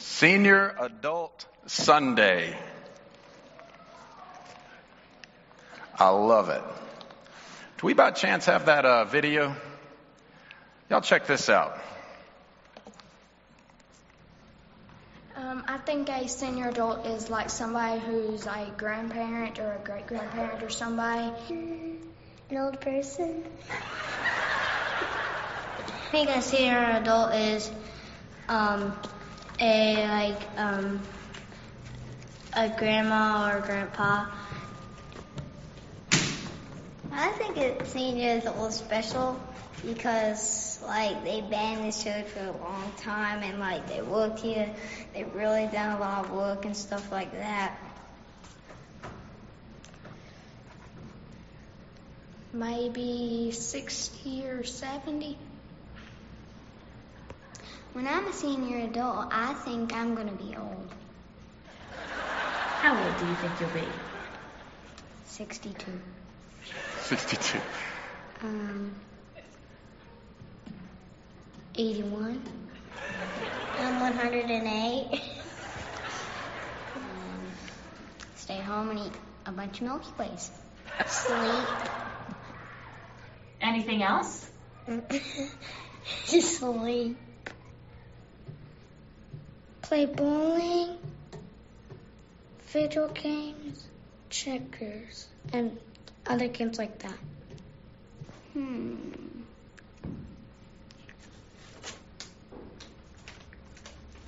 Senior Adult Sunday. I love it. Do we by chance have that uh, video? Y'all check this out. Um, I think a senior adult is like somebody who's a grandparent or a great grandparent or somebody. An old person. I think a senior adult is um, a like um, a grandma or grandpa. I think a senior is special because like they've been this church for a long time and like they worked here. They've really done a lot of work and stuff like that. Maybe 60 or 70. When I'm a senior adult, I think I'm going to be old. How old do you think you'll be? 62. 62. Um, 81. I'm 108. um, stay home and eat a bunch of Milky Ways. Sleep. Anything else? Just Sleep. Play bowling, video games, checkers, and other games like that. Hmm.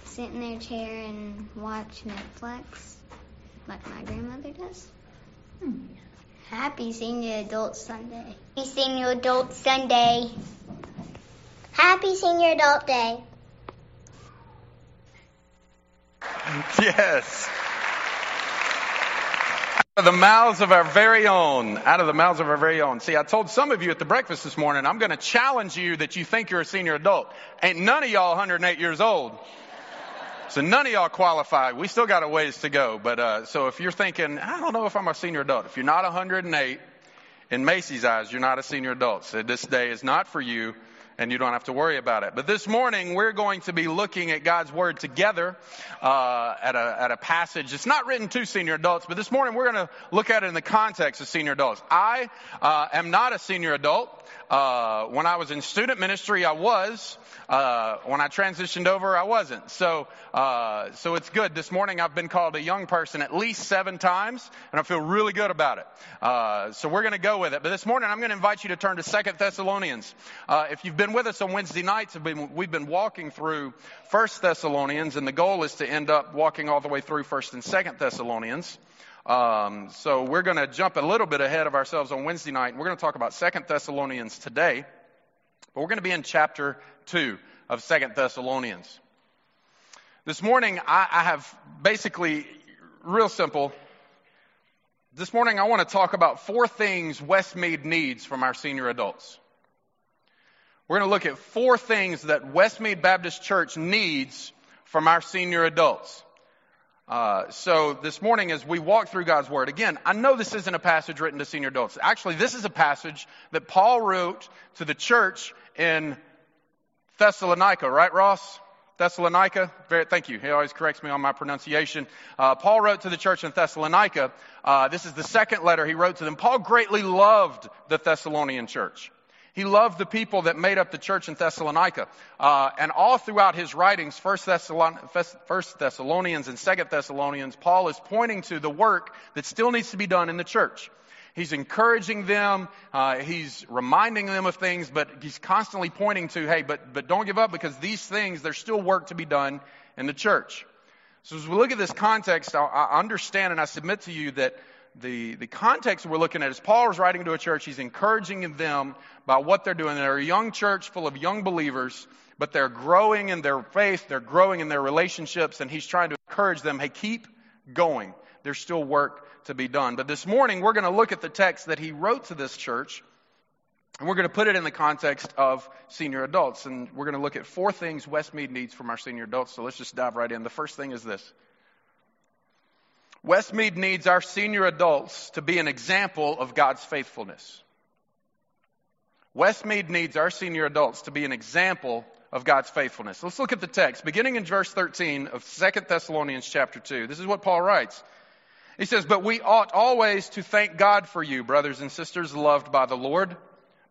Sit in their chair and watch Netflix, like my grandmother does. Hmm. Happy Senior Adult Sunday. Happy Senior Adult Sunday. Happy Senior Adult Day. Yes. Out of the mouths of our very own. Out of the mouths of our very own. See, I told some of you at the breakfast this morning, I'm going to challenge you that you think you're a senior adult. Ain't none of y'all 108 years old. So none of y'all qualify. We still got a ways to go. But, uh, so if you're thinking, I don't know if I'm a senior adult. If you're not 108, in Macy's eyes, you're not a senior adult. So this day is not for you and you don't have to worry about it. But this morning, we're going to be looking at God's Word together uh, at, a, at a passage. It's not written to senior adults, but this morning we're going to look at it in the context of senior adults. I uh, am not a senior adult. Uh, when I was in student ministry, I was. Uh, when I transitioned over, I wasn't. So, uh, so it's good. This morning, I've been called a young person at least seven times, and I feel really good about it. Uh, so we're going to go with it. But this morning, I'm going to invite you to turn to Second Thessalonians. If you've been with us on Wednesday nights, we've been walking through First Thessalonians, and the goal is to end up walking all the way through First and Second Thessalonians. Um, so we're going to jump a little bit ahead of ourselves on Wednesday night. We're going to talk about Second Thessalonians today, but we're going to be in chapter two of Second Thessalonians. This morning, I, I have basically real simple. This morning, I want to talk about four things Westmead needs from our senior adults. We're going to look at four things that Westmead Baptist Church needs from our senior adults. Uh, so this morning, as we walk through God's Word, again, I know this isn't a passage written to senior adults. Actually, this is a passage that Paul wrote to the church in Thessalonica, right, Ross? Thessalonica. Very, thank you. He always corrects me on my pronunciation. Uh, Paul wrote to the church in Thessalonica. Uh, this is the second letter he wrote to them. Paul greatly loved the Thessalonian church. He loved the people that made up the church in Thessalonica. Uh, and all throughout his writings, First, Thessalon- First Thessalonians and Second Thessalonians, Paul is pointing to the work that still needs to be done in the church. He's encouraging them. Uh, he's reminding them of things, but he's constantly pointing to, hey, but, but don't give up because these things, there's still work to be done in the church. So as we look at this context, I, I understand and I submit to you that the, the context we're looking at is Paul is writing to a church. He's encouraging them about what they're doing. They're a young church full of young believers, but they're growing in their faith. They're growing in their relationships, and he's trying to encourage them, hey, keep going. There's still work to be done. But this morning, we're going to look at the text that he wrote to this church, and we're going to put it in the context of senior adults. And we're going to look at four things Westmead needs from our senior adults. So let's just dive right in. The first thing is this Westmead needs our senior adults to be an example of God's faithfulness. Westmead needs our senior adults to be an example of God's faithfulness. Let's look at the text, beginning in verse 13 of 2 Thessalonians chapter 2. This is what Paul writes. He says, But we ought always to thank God for you, brothers and sisters loved by the Lord,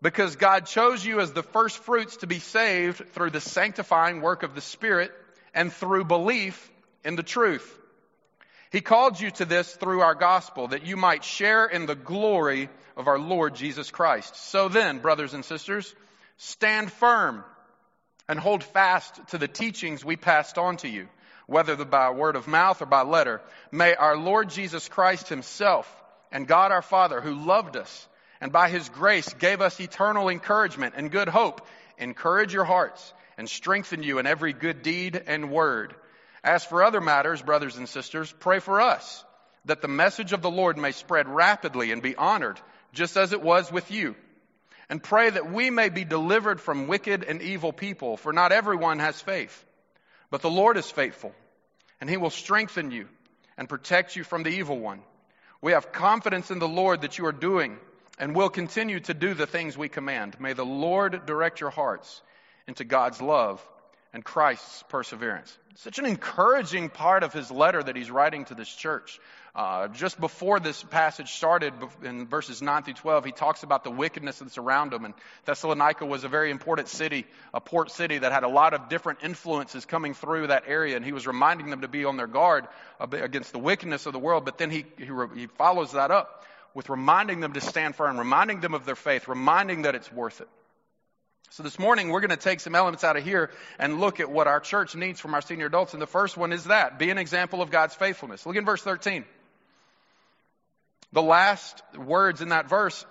because God chose you as the first fruits to be saved through the sanctifying work of the Spirit and through belief in the truth. He called you to this through our gospel, that you might share in the glory of our Lord Jesus Christ. So then, brothers and sisters, stand firm and hold fast to the teachings we passed on to you, whether by word of mouth or by letter. May our Lord Jesus Christ himself and God our Father, who loved us and by his grace gave us eternal encouragement and good hope, encourage your hearts and strengthen you in every good deed and word. As for other matters, brothers and sisters, pray for us that the message of the Lord may spread rapidly and be honored, just as it was with you and pray that we may be delivered from wicked and evil people, for not everyone has faith. But the Lord is faithful, and he will strengthen you and protect you from the evil one. We have confidence in the Lord that you are doing and will continue to do the things we command. May the Lord direct your hearts into God's love and Christ's perseverance. Such an encouraging part of his letter that he's writing to this church. Uh, just before this passage started, in verses 9 through 12, he talks about the wickedness that's around him. And Thessalonica was a very important city, a port city that had a lot of different influences coming through that area. And he was reminding them to be on their guard against the wickedness of the world. But then he, he, he follows that up with reminding them to stand firm, reminding them of their faith, reminding that it's worth it. So this morning we're going to take some elements out of here and look at what our church needs from our senior adults. And the first one is that be an example of God's faithfulness. Look in verse 13. The last words in that verse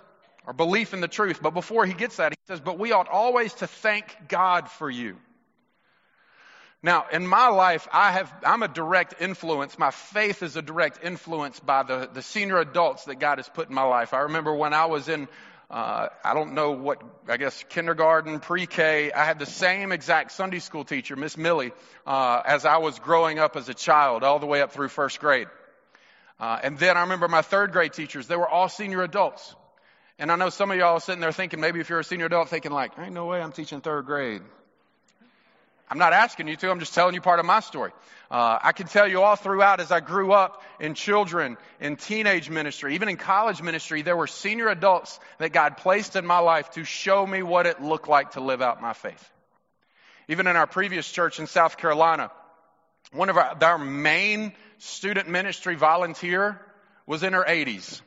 are belief in the truth. But before he gets that, he says, But we ought always to thank God for you. Now, in my life, I have, I'm a direct influence. My faith is a direct influence by the, the senior adults that God has put in my life. I remember when I was in uh, I don't know what, I guess kindergarten, pre-K. I had the same exact Sunday school teacher, Miss Millie, uh, as I was growing up as a child, all the way up through first grade. Uh, and then I remember my third grade teachers, they were all senior adults. And I know some of y'all are sitting there thinking, maybe if you're a senior adult, thinking like, ain't no way I'm teaching third grade. I'm not asking you to, I'm just telling you part of my story. Uh, I can tell you all throughout as I grew up in children, in teenage ministry, even in college ministry, there were senior adults that God placed in my life to show me what it looked like to live out my faith. Even in our previous church in South Carolina, one of our, our main student ministry volunteer was in her 80s.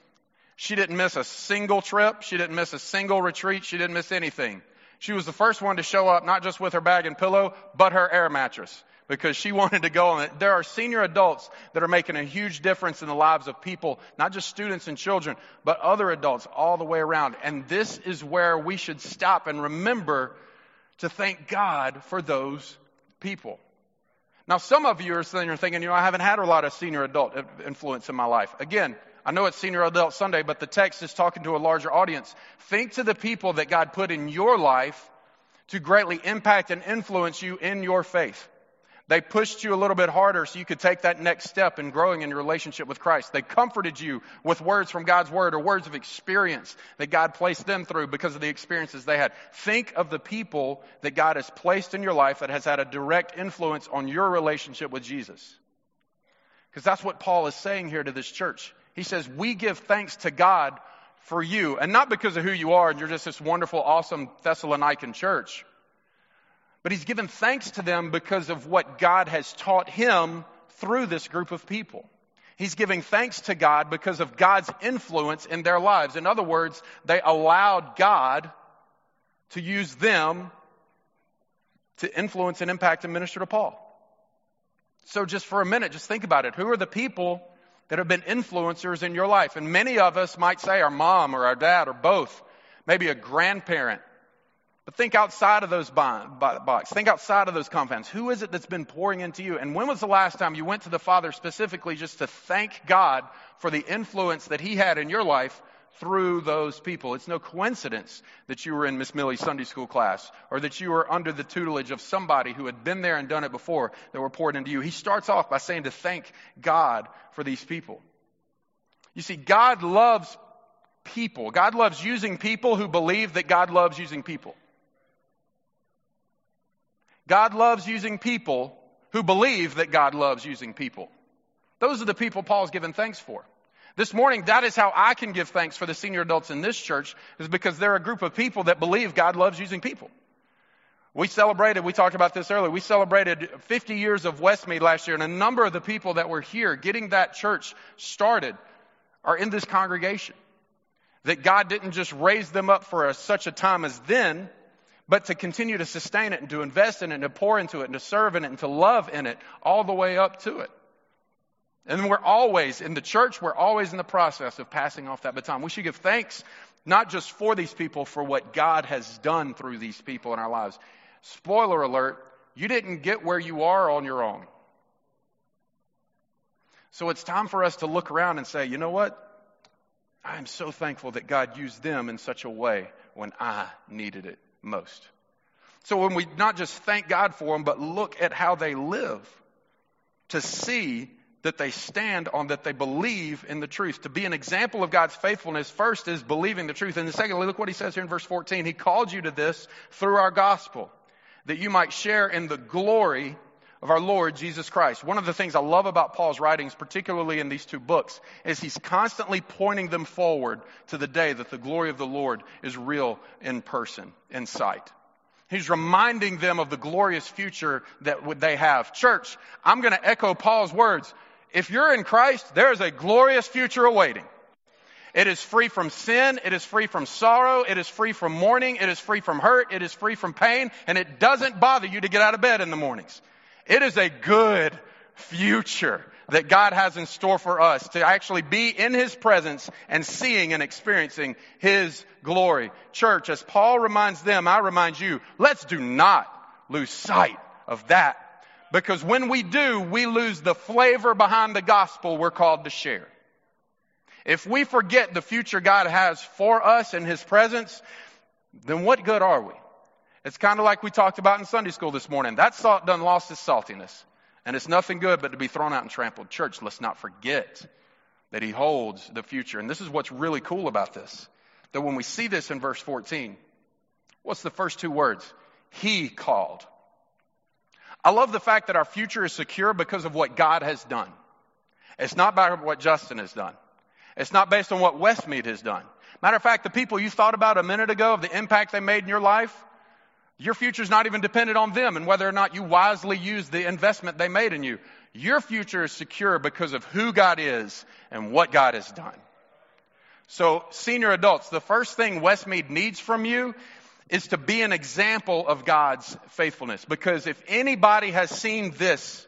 She didn't miss a single trip. She didn't miss a single retreat. She didn't miss anything. She was the first one to show up, not just with her bag and pillow, but her air mattress because she wanted to go on it. There are senior adults that are making a huge difference in the lives of people, not just students and children, but other adults all the way around. And this is where we should stop and remember to thank God for those people. Now, some of you are sitting there thinking, you know, I haven't had a lot of senior adult influence in my life. Again, I know it's Senior Adult Sunday, but the text is talking to a larger audience. Think to the people that God put in your life to greatly impact and influence you in your faith. They pushed you a little bit harder so you could take that next step in growing in your relationship with Christ. They comforted you with words from God's Word or words of experience that God placed them through because of the experiences they had. Think of the people that God has placed in your life that has had a direct influence on your relationship with Jesus. Because that's what Paul is saying here to this church. He says, We give thanks to God for you, and not because of who you are and you're just this wonderful, awesome Thessalonican church, but he's given thanks to them because of what God has taught him through this group of people. He's giving thanks to God because of God's influence in their lives. In other words, they allowed God to use them to influence and impact and minister to Paul. So, just for a minute, just think about it. Who are the people that have been influencers in your life. And many of us might say our mom or our dad or both, maybe a grandparent. But think outside of those box. Think outside of those confines. Who is it that's been pouring into you? And when was the last time you went to the Father specifically just to thank God for the influence that He had in your life through those people. It's no coincidence that you were in Miss Millie's Sunday school class or that you were under the tutelage of somebody who had been there and done it before that were poured into you. He starts off by saying to thank God for these people. You see, God loves people. God loves using people who believe that God loves using people. God loves using people who believe that God loves using people. Those are the people Paul's given thanks for. This morning, that is how I can give thanks for the senior adults in this church, is because they're a group of people that believe God loves using people. We celebrated, we talked about this earlier, we celebrated 50 years of Westmead last year, and a number of the people that were here getting that church started are in this congregation. That God didn't just raise them up for a, such a time as then, but to continue to sustain it and to invest in it and to pour into it and to serve in it and to love in it all the way up to it. And we're always, in the church, we're always in the process of passing off that baton. We should give thanks not just for these people, for what God has done through these people in our lives. Spoiler alert, you didn't get where you are on your own. So it's time for us to look around and say, you know what? I am so thankful that God used them in such a way when I needed it most. So when we not just thank God for them, but look at how they live to see that they stand on, that they believe in the truth. To be an example of God's faithfulness, first is believing the truth. And secondly, look what he says here in verse 14. He called you to this through our gospel, that you might share in the glory of our Lord Jesus Christ. One of the things I love about Paul's writings, particularly in these two books, is he's constantly pointing them forward to the day that the glory of the Lord is real in person, in sight. He's reminding them of the glorious future that they have. Church, I'm going to echo Paul's words. If you're in Christ, there is a glorious future awaiting. It is free from sin. It is free from sorrow. It is free from mourning. It is free from hurt. It is free from pain. And it doesn't bother you to get out of bed in the mornings. It is a good future that God has in store for us to actually be in His presence and seeing and experiencing His glory. Church, as Paul reminds them, I remind you, let's do not lose sight of that because when we do, we lose the flavor behind the gospel we're called to share. If we forget the future God has for us in His presence, then what good are we? It's kind of like we talked about in Sunday school this morning. That salt done lost its saltiness. And it's nothing good but to be thrown out and trampled. Church, let's not forget that He holds the future. And this is what's really cool about this. That when we see this in verse 14, what's the first two words? He called. I love the fact that our future is secure because of what God has done. It's not by what Justin has done. It's not based on what Westmead has done. Matter of fact, the people you thought about a minute ago of the impact they made in your life, your future is not even dependent on them and whether or not you wisely use the investment they made in you. Your future is secure because of who God is and what God has done. So, senior adults, the first thing Westmead needs from you is to be an example of God's faithfulness. Because if anybody has seen this,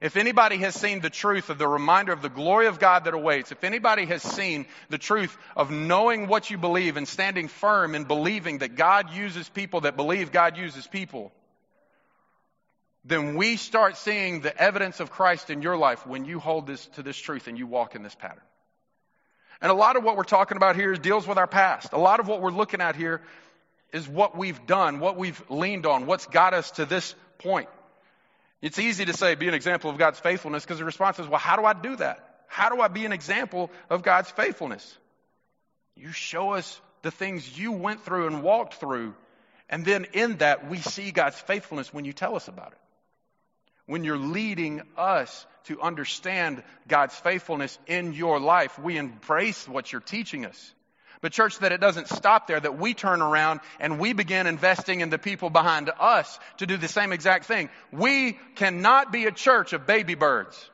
if anybody has seen the truth of the reminder of the glory of God that awaits, if anybody has seen the truth of knowing what you believe and standing firm in believing that God uses people that believe God uses people, then we start seeing the evidence of Christ in your life when you hold this to this truth and you walk in this pattern. And a lot of what we're talking about here deals with our past. A lot of what we're looking at here is what we've done, what we've leaned on, what's got us to this point. It's easy to say, be an example of God's faithfulness, because the response is, well, how do I do that? How do I be an example of God's faithfulness? You show us the things you went through and walked through, and then in that, we see God's faithfulness when you tell us about it. When you're leading us to understand God's faithfulness in your life, we embrace what you're teaching us. But church, that it doesn't stop there, that we turn around and we begin investing in the people behind us to do the same exact thing. We cannot be a church of baby birds.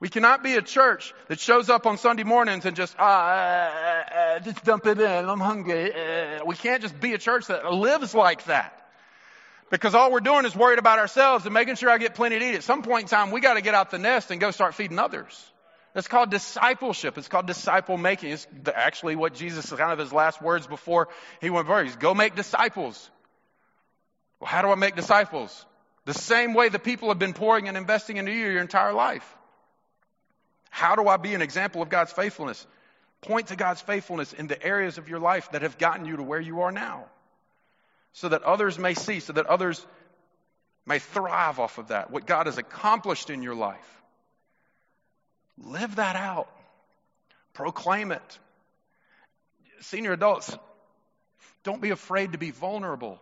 We cannot be a church that shows up on Sunday mornings and just, ah, uh, uh, just dump it in, I'm hungry. Uh. We can't just be a church that lives like that. Because all we're doing is worried about ourselves and making sure I get plenty to eat. At some point in time, we got to get out the nest and go start feeding others. That's called discipleship. It's called disciple making. It's actually what Jesus, kind of his last words before he went forward. He's go make disciples. Well, how do I make disciples? The same way the people have been pouring and investing into you your entire life. How do I be an example of God's faithfulness? Point to God's faithfulness in the areas of your life that have gotten you to where you are now. So that others may see, so that others may thrive off of that, what God has accomplished in your life. Live that out. Proclaim it. Senior adults, don't be afraid to be vulnerable.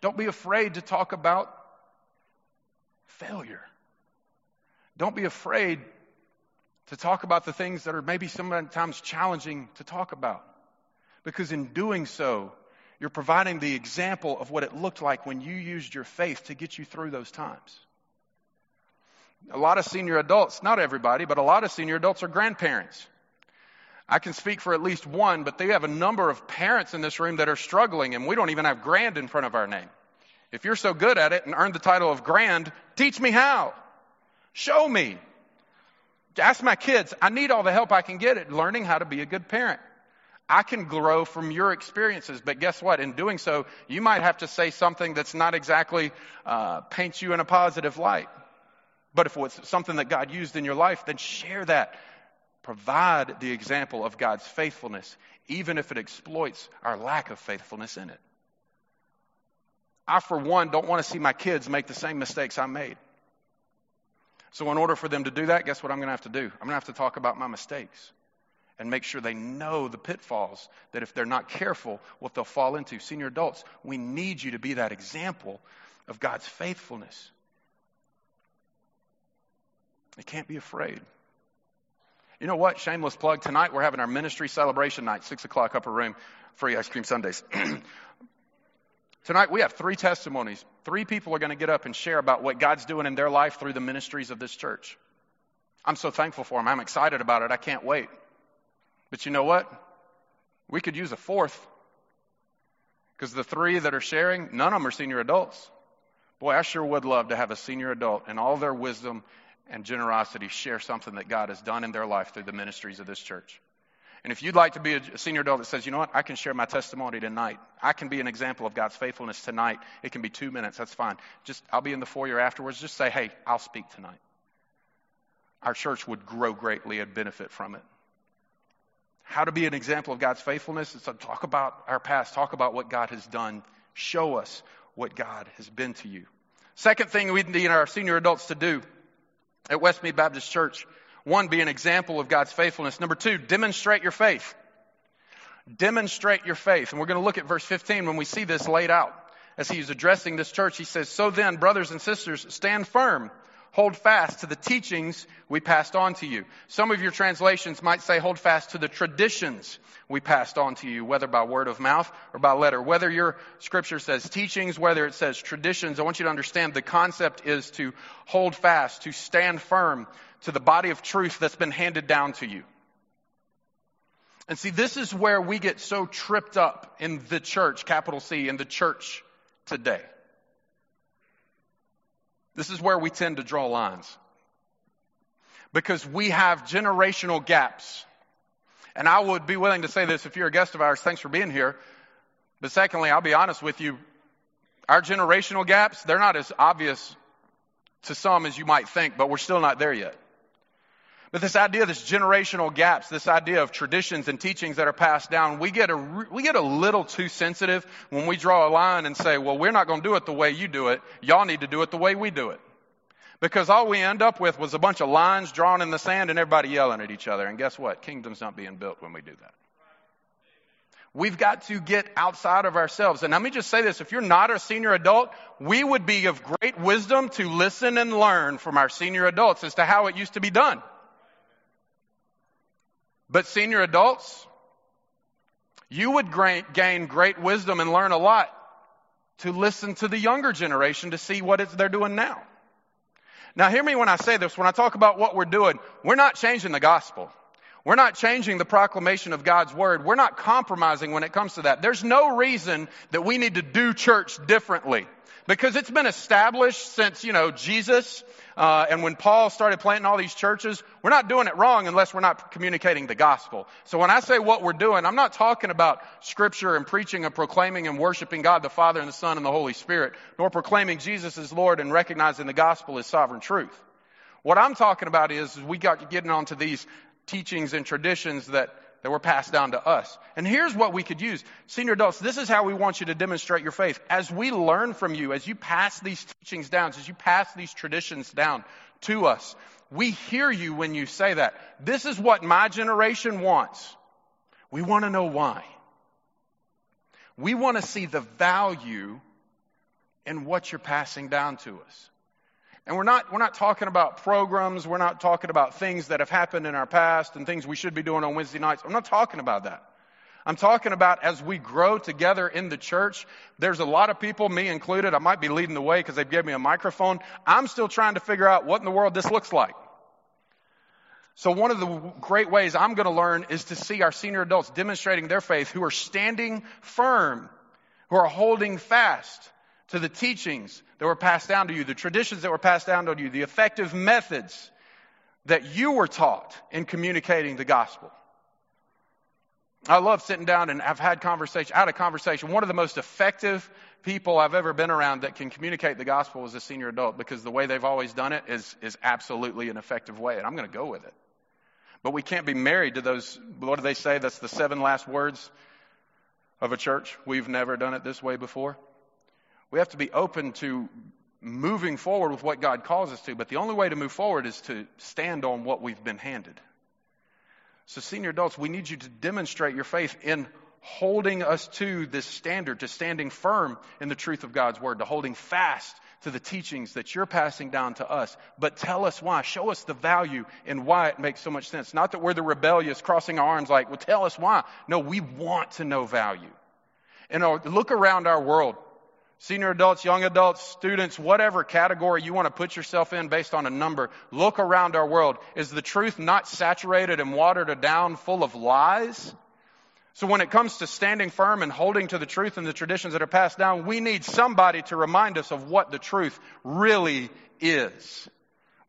Don't be afraid to talk about failure. Don't be afraid to talk about the things that are maybe sometimes challenging to talk about. Because in doing so, you're providing the example of what it looked like when you used your faith to get you through those times. A lot of senior adults, not everybody, but a lot of senior adults are grandparents. I can speak for at least one, but they have a number of parents in this room that are struggling, and we don't even have grand in front of our name. If you're so good at it and earned the title of grand, teach me how. Show me. Ask my kids. I need all the help I can get at learning how to be a good parent. I can grow from your experiences, but guess what? In doing so, you might have to say something that's not exactly uh, paints you in a positive light. But if it's something that God used in your life, then share that. Provide the example of God's faithfulness, even if it exploits our lack of faithfulness in it. I, for one, don't want to see my kids make the same mistakes I made. So, in order for them to do that, guess what I'm going to have to do? I'm going to have to talk about my mistakes and make sure they know the pitfalls that if they're not careful, what they'll fall into. Senior adults, we need you to be that example of God's faithfulness. You can't be afraid. You know what? Shameless plug. Tonight we're having our ministry celebration night, 6 o'clock, upper room, free ice cream sundaes. Tonight we have three testimonies. Three people are going to get up and share about what God's doing in their life through the ministries of this church. I'm so thankful for them. I'm excited about it. I can't wait. But you know what? We could use a fourth. Because the three that are sharing, none of them are senior adults. Boy, I sure would love to have a senior adult and all their wisdom and generosity share something that God has done in their life through the ministries of this church. And if you'd like to be a senior adult that says, you know what, I can share my testimony tonight. I can be an example of God's faithfulness tonight. It can be two minutes, that's fine. Just, I'll be in the foyer afterwards. Just say, hey, I'll speak tonight. Our church would grow greatly and benefit from it. How to be an example of God's faithfulness is to talk about our past, talk about what God has done, show us what God has been to you. Second thing we need our senior adults to do at Westmead Baptist Church one, be an example of God's faithfulness. Number two, demonstrate your faith. Demonstrate your faith. And we're going to look at verse 15 when we see this laid out. As he's addressing this church, he says, So then, brothers and sisters, stand firm. Hold fast to the teachings we passed on to you. Some of your translations might say, hold fast to the traditions we passed on to you, whether by word of mouth or by letter. Whether your scripture says teachings, whether it says traditions, I want you to understand the concept is to hold fast, to stand firm, to the body of truth that's been handed down to you. And see, this is where we get so tripped up in the church, capital C, in the church today. This is where we tend to draw lines. Because we have generational gaps. And I would be willing to say this if you're a guest of ours, thanks for being here. But secondly, I'll be honest with you, our generational gaps, they're not as obvious to some as you might think, but we're still not there yet. But this idea, this generational gaps, this idea of traditions and teachings that are passed down, we get a, we get a little too sensitive when we draw a line and say, well, we're not going to do it the way you do it. Y'all need to do it the way we do it. Because all we end up with was a bunch of lines drawn in the sand and everybody yelling at each other. And guess what? Kingdom's not being built when we do that. We've got to get outside of ourselves. And let me just say this. If you're not a senior adult, we would be of great wisdom to listen and learn from our senior adults as to how it used to be done. But senior adults, you would gain great wisdom and learn a lot to listen to the younger generation to see what they're doing now. Now hear me when I say this. When I talk about what we're doing, we're not changing the gospel. We're not changing the proclamation of God's word. We're not compromising when it comes to that. There's no reason that we need to do church differently because it's been established since, you know, Jesus uh, and when Paul started planting all these churches, we're not doing it wrong unless we're not communicating the gospel. So when I say what we're doing, I'm not talking about scripture and preaching and proclaiming and worshiping God the Father and the Son and the Holy Spirit, nor proclaiming Jesus as Lord and recognizing the gospel as sovereign truth. What I'm talking about is, is we got getting onto these teachings and traditions that that were passed down to us. And here's what we could use. Senior adults, this is how we want you to demonstrate your faith. As we learn from you, as you pass these teachings down, as you pass these traditions down to us, we hear you when you say that. This is what my generation wants. We want to know why. We want to see the value in what you're passing down to us. And we're not, we're not talking about programs. We're not talking about things that have happened in our past and things we should be doing on Wednesday nights. I'm not talking about that. I'm talking about as we grow together in the church, there's a lot of people, me included, I might be leading the way because they've given me a microphone. I'm still trying to figure out what in the world this looks like. So one of the great ways I'm going to learn is to see our senior adults demonstrating their faith who are standing firm, who are holding fast to the teachings that were passed down to you, the traditions that were passed down to you, the effective methods that you were taught in communicating the gospel. I love sitting down and I've had conversation, I had a conversation. One of the most effective people I've ever been around that can communicate the gospel is a senior adult because the way they've always done it is, is absolutely an effective way, and I'm going to go with it. But we can't be married to those, what do they say? That's the seven last words of a church. We've never done it this way before. We have to be open to moving forward with what God calls us to, but the only way to move forward is to stand on what we've been handed. So, senior adults, we need you to demonstrate your faith in holding us to this standard, to standing firm in the truth of God's word, to holding fast to the teachings that you're passing down to us. But tell us why. Show us the value and why it makes so much sense. Not that we're the rebellious crossing our arms like, well, tell us why. No, we want to know value. And uh, look around our world senior adults, young adults, students, whatever category you want to put yourself in based on a number, look around our world. Is the truth not saturated and watered down full of lies? So when it comes to standing firm and holding to the truth and the traditions that are passed down, we need somebody to remind us of what the truth really is.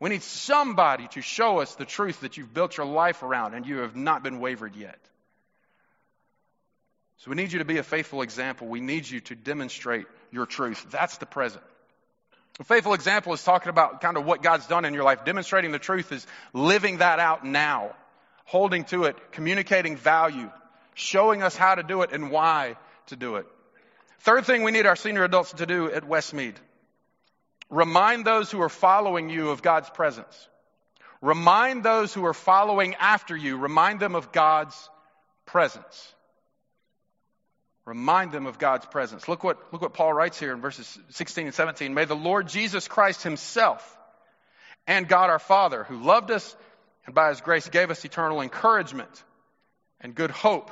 We need somebody to show us the truth that you've built your life around and you have not been wavered yet. So we need you to be a faithful example. We need you to demonstrate your truth. That's the present. A faithful example is talking about kind of what God's done in your life. Demonstrating the truth is living that out now, holding to it, communicating value, showing us how to do it and why to do it. Third thing we need our senior adults to do at Westmead remind those who are following you of God's presence. Remind those who are following after you, remind them of God's presence. Remind them of God's presence. Look what, look what Paul writes here in verses 16 and 17. May the Lord Jesus Christ himself and God our Father, who loved us and by his grace gave us eternal encouragement and good hope.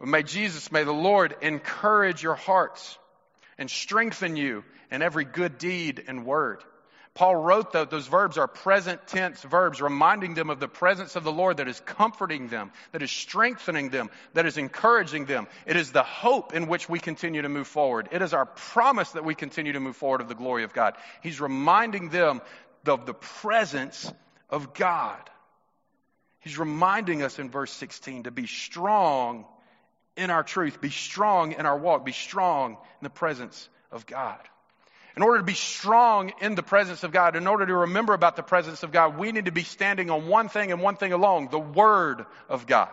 May Jesus, may the Lord encourage your hearts and strengthen you in every good deed and word Paul wrote that those verbs are present tense verbs, reminding them of the presence of the Lord that is comforting them, that is strengthening them, that is encouraging them. It is the hope in which we continue to move forward. It is our promise that we continue to move forward of the glory of God. He's reminding them of the presence of God. He's reminding us in verse 16 to be strong in our truth, be strong in our walk, be strong in the presence of God. In order to be strong in the presence of God, in order to remember about the presence of God, we need to be standing on one thing and one thing alone, the Word of God.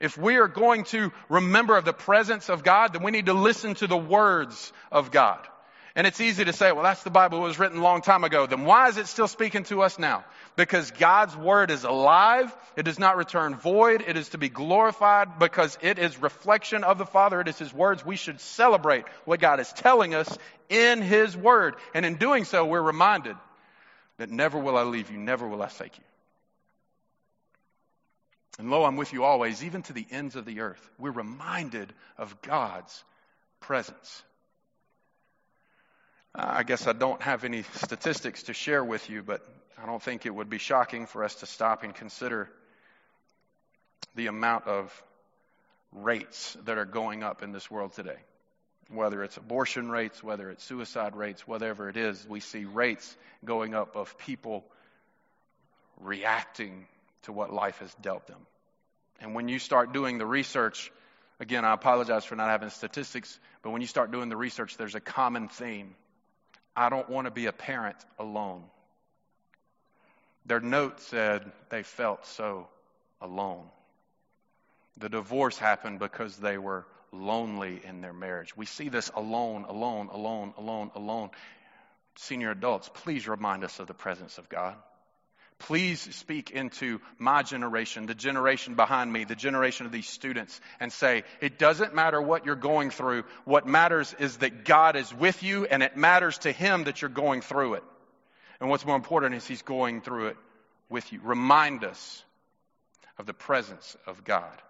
If we are going to remember of the presence of God, then we need to listen to the words of God. And it's easy to say, well, that's the Bible. It was written a long time ago. Then why is it still speaking to us now? Because God's Word is alive. It does not return void. It is to be glorified because it is reflection of the Father. It is His words. We should celebrate what God is telling us in His Word. And in doing so, we're reminded that never will I leave you, never will I forsake you. And lo, I'm with you always, even to the ends of the earth. We're reminded of God's presence. I guess I don't have any statistics to share with you, but I don't think it would be shocking for us to stop and consider the amount of rates that are going up in this world today. Whether it's abortion rates, whether it's suicide rates, whatever it is, we see rates going up of people reacting to what life has dealt them. And when you start doing the research, again, I apologize for not having statistics, but when you start doing the research, there's a common theme I don't want to be a parent alone. Their note said they felt so alone. The divorce happened because they were lonely in their marriage. We see this alone, alone, alone, alone, alone. Senior adults, please remind us of the presence of God. Please speak into my generation, the generation behind me, the generation of these students, and say, it doesn't matter what you're going through. What matters is that God is with you, and it matters to Him that you're going through it. And what's more important is He's going through it with you. Remind us of the presence of God.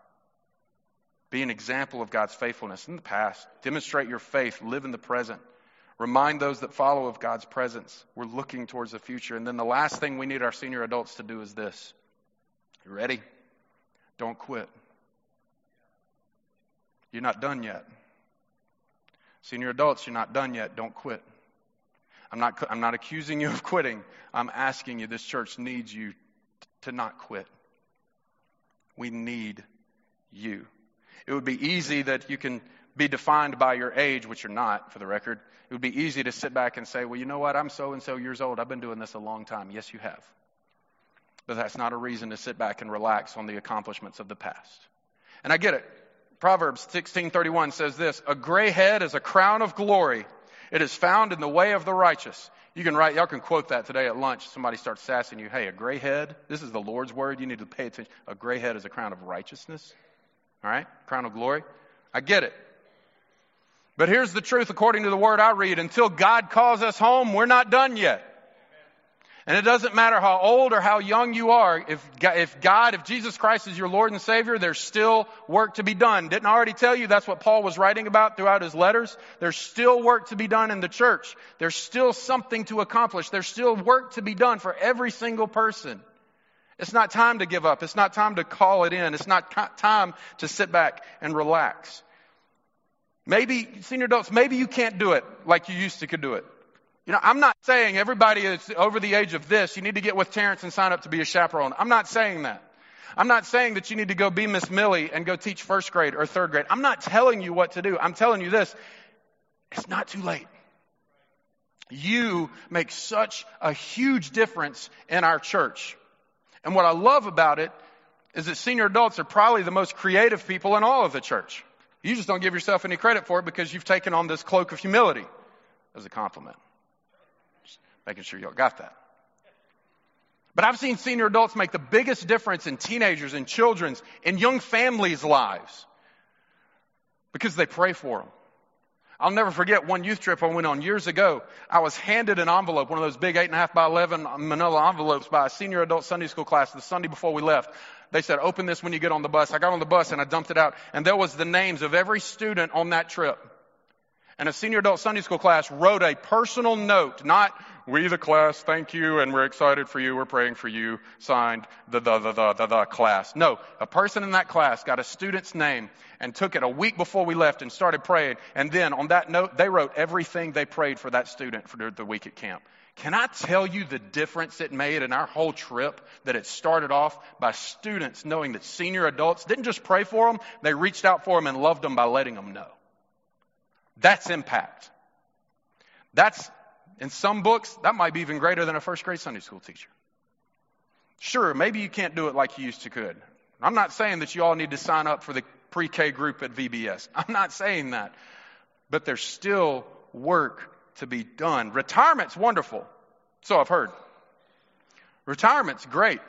Be an example of God's faithfulness in the past. Demonstrate your faith. Live in the present. Remind those that follow of God's presence. We're looking towards the future. And then the last thing we need our senior adults to do is this. You ready? Don't quit. You're not done yet. Senior adults, you're not done yet. Don't quit. I'm not, I'm not accusing you of quitting. I'm asking you, this church needs you to not quit. We need you. It would be easy that you can be defined by your age, which you're not, for the record. It would be easy to sit back and say, well, you know what? I'm so and so years old. I've been doing this a long time. Yes, you have. But that's not a reason to sit back and relax on the accomplishments of the past. And I get it. Proverbs 16:31 says this, "A gray head is a crown of glory. It is found in the way of the righteous." You can write, y'all can quote that today at lunch. Somebody starts sassing you, "Hey, a gray head, this is the Lord's word. You need to pay attention. A gray head is a crown of righteousness." All right? Crown of glory. I get it. But here's the truth according to the word I read. Until God calls us home, we're not done yet. And it doesn't matter how old or how young you are. If, if God, if Jesus Christ is your Lord and Savior, there's still work to be done. Didn't I already tell you that's what Paul was writing about throughout his letters? There's still work to be done in the church. There's still something to accomplish. There's still work to be done for every single person. It's not time to give up. It's not time to call it in. It's not time to sit back and relax. Maybe, senior adults, maybe you can't do it like you used to could do it. You know, I'm not saying everybody is over the age of this, you need to get with Terrence and sign up to be a chaperone. I'm not saying that. I'm not saying that you need to go be Miss Millie and go teach first grade or third grade. I'm not telling you what to do. I'm telling you this. It's not too late. You make such a huge difference in our church. And what I love about it is that senior adults are probably the most creative people in all of the church. You just don't give yourself any credit for it because you've taken on this cloak of humility as a compliment. Just making sure y'all got that. But I've seen senior adults make the biggest difference in teenagers and children's and young families' lives because they pray for them. I'll never forget one youth trip I went on years ago. I was handed an envelope, one of those big eight and a half by eleven manila envelopes by a senior adult Sunday school class the Sunday before we left. They said, open this when you get on the bus. I got on the bus and I dumped it out and there was the names of every student on that trip. And a senior adult Sunday school class wrote a personal note, not we the class, thank you, and we're excited for you, we're praying for you, signed the the the the the, the class. No, a person in that class got a student's name and took it a week before we left and started praying. And then on that note, they wrote everything they prayed for that student for the week at camp. Can I tell you the difference it made in our whole trip that it started off by students knowing that senior adults didn't just pray for them, they reached out for them and loved them by letting them know. That's impact. That's, in some books, that might be even greater than a first grade Sunday school teacher. Sure, maybe you can't do it like you used to could. I'm not saying that you all need to sign up for the pre-K group at VBS. I'm not saying that. But there's still work to be done. Retirement's wonderful. So I've heard. Retirement's great.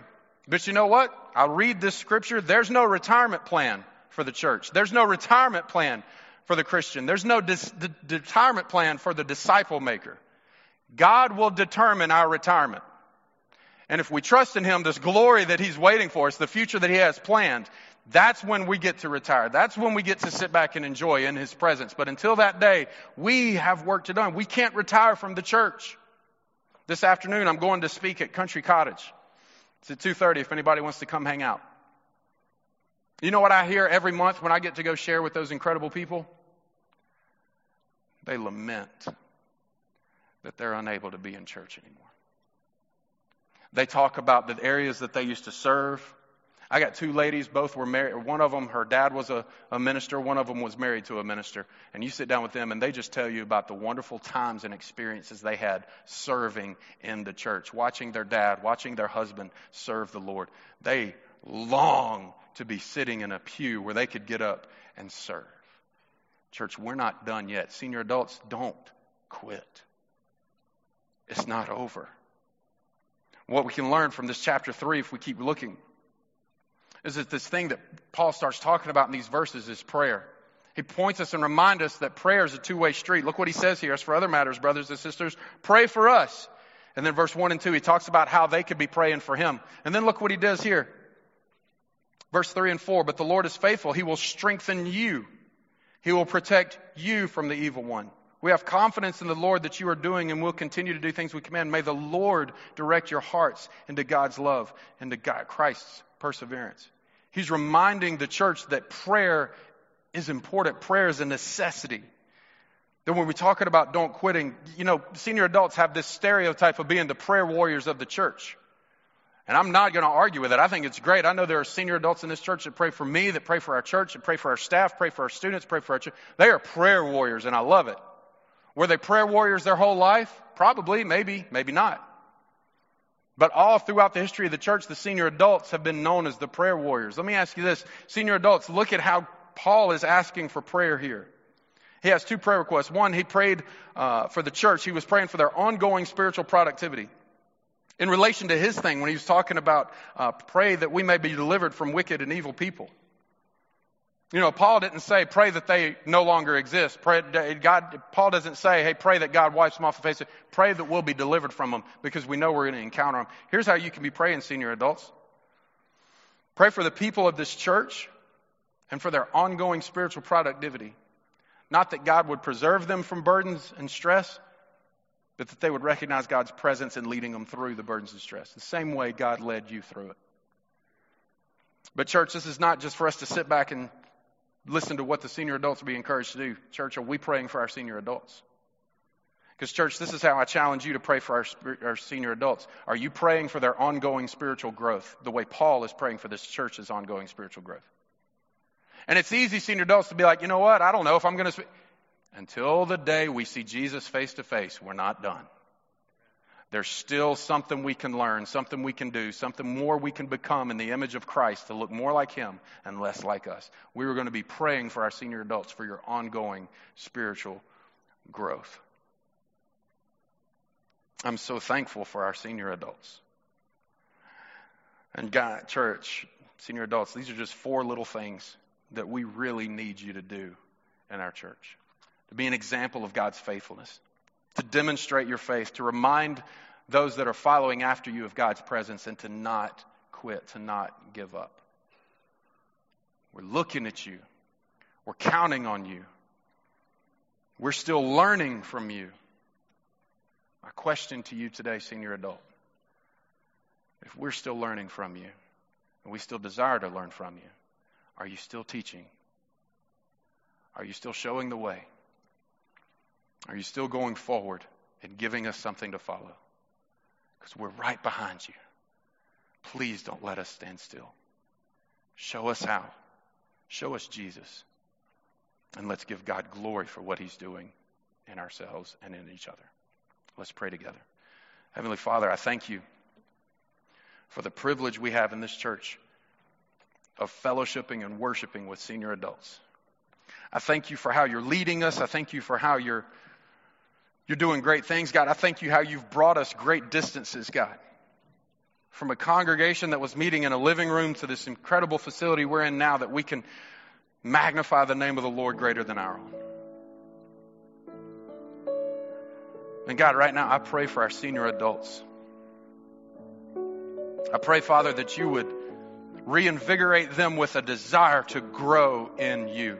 But you know what? I'll read this scripture. There's no retirement plan for the church. There's no retirement plan for the Christian. There's no dis- de- retirement plan for the disciple maker. God will determine our retirement. And if we trust in Him, this glory that He's waiting for us, the future that He has planned, that's when we get to retire. That's when we get to sit back and enjoy in His presence. But until that day, we have work to do. We can't retire from the church. This afternoon, I'm going to speak at Country Cottage. It's at 2.30 if anybody wants to come hang out. You know what I hear every month when I get to go share with those incredible people? They lament that they're unable to be in church anymore. They talk about the areas that they used to serve. I got two ladies, both were married. One of them, her dad was a, a, minister. One of them was married to a minister. And you sit down with them and they just tell you about the wonderful times and experiences they had serving in the church, watching their dad, watching their husband serve the Lord. They long to be sitting in a pew where they could get up and serve. Church, we're not done yet. Senior adults, don't quit. It's not over. What we can learn from this chapter 3 if we keep looking is that this thing that Paul starts talking about in these verses is prayer. He points us and reminds us that prayer is a two-way street. Look what he says here. As for other matters, brothers and sisters, pray for us. And then verse 1 and 2, he talks about how they could be praying for him. And then look what he does here. Verse 3 and 4, but the Lord is faithful. He will strengthen you. He will protect you from the evil one. We have confidence in the Lord that you are doing and will continue to do things we command. May the Lord direct your hearts into God's love and to God, Christ's perseverance. He's reminding the church that prayer is important. Prayer is a necessity. Then when we're talking about don't quitting, you know, senior adults have this stereotype of being the prayer warriors of the church. And I'm not going to argue with it. I think it's great. I know there are senior adults in this church that pray for me, that pray for our church, that pray for our staff, pray for our students, pray for our church. They are prayer warriors, and I love it. Were they prayer warriors their whole life? Probably, maybe, maybe not. But all throughout the history of the church, the senior adults have been known as the prayer warriors. Let me ask you this. Senior adults, look at how Paul is asking for prayer here. He has two prayer requests. One, he prayed uh, for the church. He was praying for their ongoing spiritual productivity. In relation to his thing, when he was talking about uh, pray that we may be delivered from wicked and evil people. You know, Paul didn't say pray that they no longer exist. Pray, God, Paul doesn't say, hey, pray that God wipes them off the face. Pray that we'll be delivered from them because we know we're going to encounter them. Here's how you can be praying, senior adults. Pray for the people of this church and for their ongoing spiritual productivity. Not that God would preserve them from burdens and stress, but that they would recognize God's presence in leading them through the burdens and stress, the same way God led you through it. But, church, this is not just for us to sit back and listen to what the senior adults be encouraged to do. Church, are we praying for our senior adults? Because, church, this is how I challenge you to pray for our, our, senior adults. Are you praying for their ongoing spiritual growth the way Paul is praying for this church's ongoing spiritual growth? And it's easy, senior adults, to be like, you know what? I don't know if I'm going to. Until the day we see Jesus face to face, we're not done. There's still something we can learn, something we can do, something more we can become in the image of Christ to look more like Him and less like us. We are going to be praying for our senior adults for your ongoing spiritual growth. I'm so thankful for our senior adults. And God, church, senior adults, these are just four little things that we really need you to do in our church to be an example of God's faithfulness to demonstrate your faith, to remind those that are following after you of God's presence, and to not quit, to not give up. We're looking at you. We're counting on you. We're still learning from you. My question to you today, senior adult, if we're still learning from you, and we still desire to learn from you, are you still teaching? Are you still showing the way? Are you still going forward and giving us something to follow? Because we're right behind you. Please don't let us stand still. Show us how. Show us Jesus. And let's give God glory for what He's doing in ourselves and in each other. Let's pray together. Heavenly Father, I thank you for the privilege we have in this church of fellowshipping and worshiping with senior adults. I thank you for how you're leading us. I thank you for how you're you're doing great things, God. I thank you how you've brought us great distances, God. From a congregation that was meeting in a living room to this incredible facility we're in now that we can magnify the name of the Lord greater than our own. And God, right now, I pray for our senior adults. I pray, Father, that you would reinvigorate them with a desire to grow in you.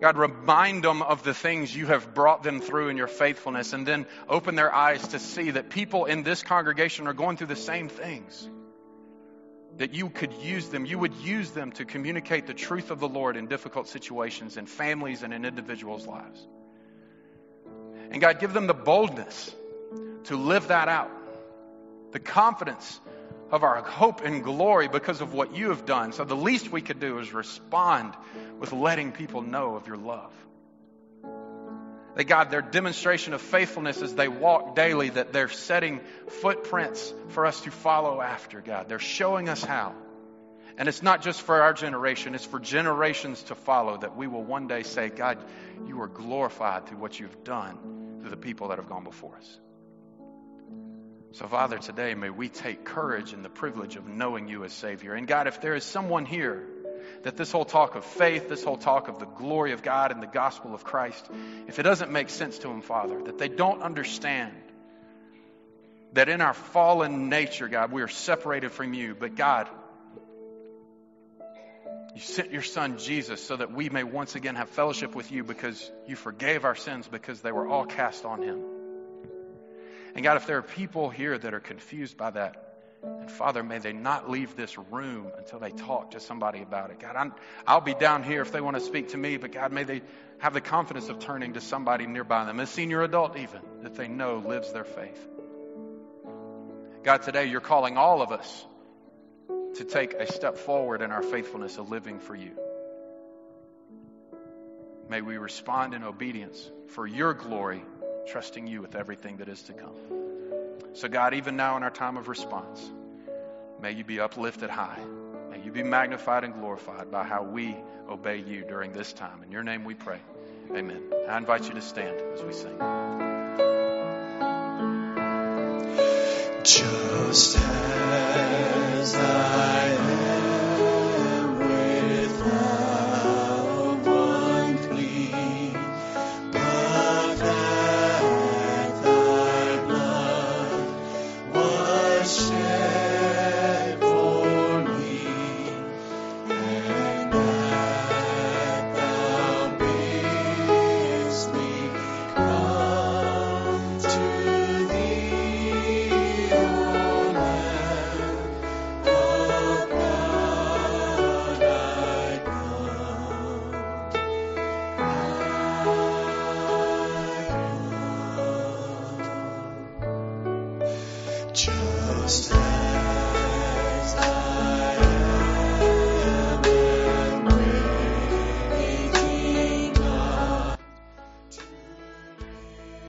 God, remind them of the things you have brought them through in your faithfulness, and then open their eyes to see that people in this congregation are going through the same things. That you could use them, you would use them to communicate the truth of the Lord in difficult situations, in families and in individuals' lives. And God, give them the boldness to live that out, the confidence of our hope and glory because of what you have done. So the least we could do is respond with letting people know of your love. That God, their demonstration of faithfulness as they walk daily, that they're setting footprints for us to follow after, God. They're showing us how. And it's not just for our generation, it's for generations to follow that we will one day say, God, you are glorified through what you've done through the people that have gone before us. So, Father, today may we take courage in the privilege of knowing you as Savior. And God, if there is someone here that this whole talk of faith, this whole talk of the glory of God and the gospel of Christ, if it doesn't make sense to them, Father, that they don't understand that in our fallen nature, God, we are separated from you. But God, you sent your son Jesus so that we may once again have fellowship with you because you forgave our sins because they were all cast on him. And God, if there are people here that are confused by that, and Father, may they not leave this room until they talk to somebody about it. God, I'm, I'll be down here if they want to speak to me, but God, may they have the confidence of turning to somebody nearby them, a senior adult even, that they know lives their faith. God, today you're calling all of us to take a step forward in our faithfulness of living for you. May we respond in obedience for your glory, trusting you with everything that is to come. So, God, even now in our time of response, may you be uplifted high. May you be magnified and glorified by how we obey you during this time. In your name we pray. Amen. I invite you to stand as we sing. Just as I am